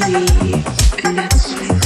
believe, and that's faith.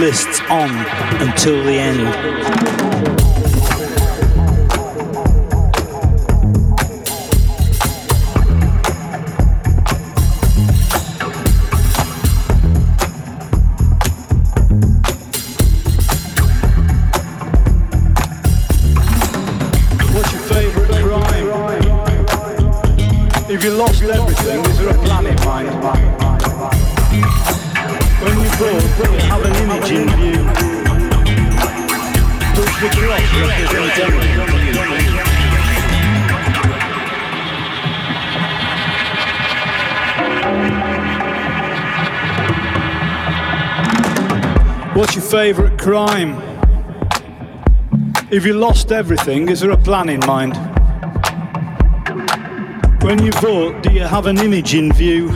lists on If you lost everything, is there a plan in mind? When you vote, do you have an image in view?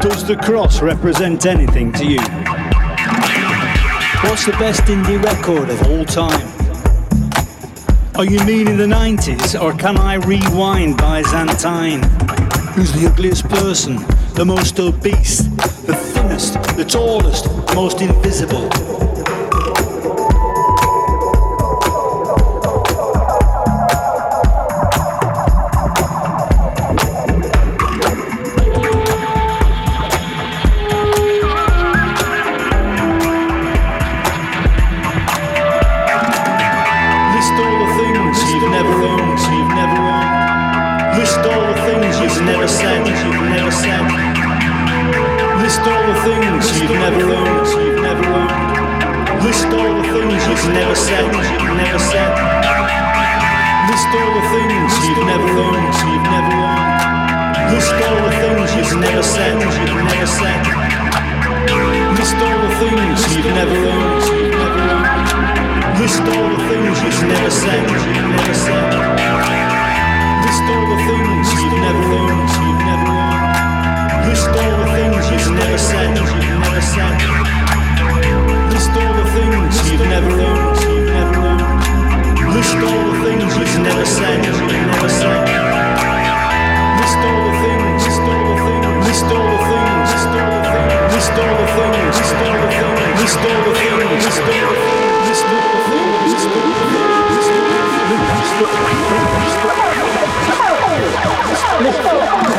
Does the cross represent anything to you? What's the best indie record of all time? Are you mean in the 90s or can I rewind Byzantine? Who's the ugliest person, the most obese, the thinnest, the tallest, the most invisible? never said, never said. List all the things you've never owned, you've never owned. List all the things you've never said, you've never said. List all the things you've never owned, you've never owned. List all the things you've never said, you've never said. List all the things you've never owned, you've never owned. List all the things you've never said, you've never said. List all the things you never said, never said. List all the things, list all the things, list all the things, list all the things, list all the things, list all the things, list all the things, list all the things, list all the things, list all the things, list all the things, list all the things, list all the things.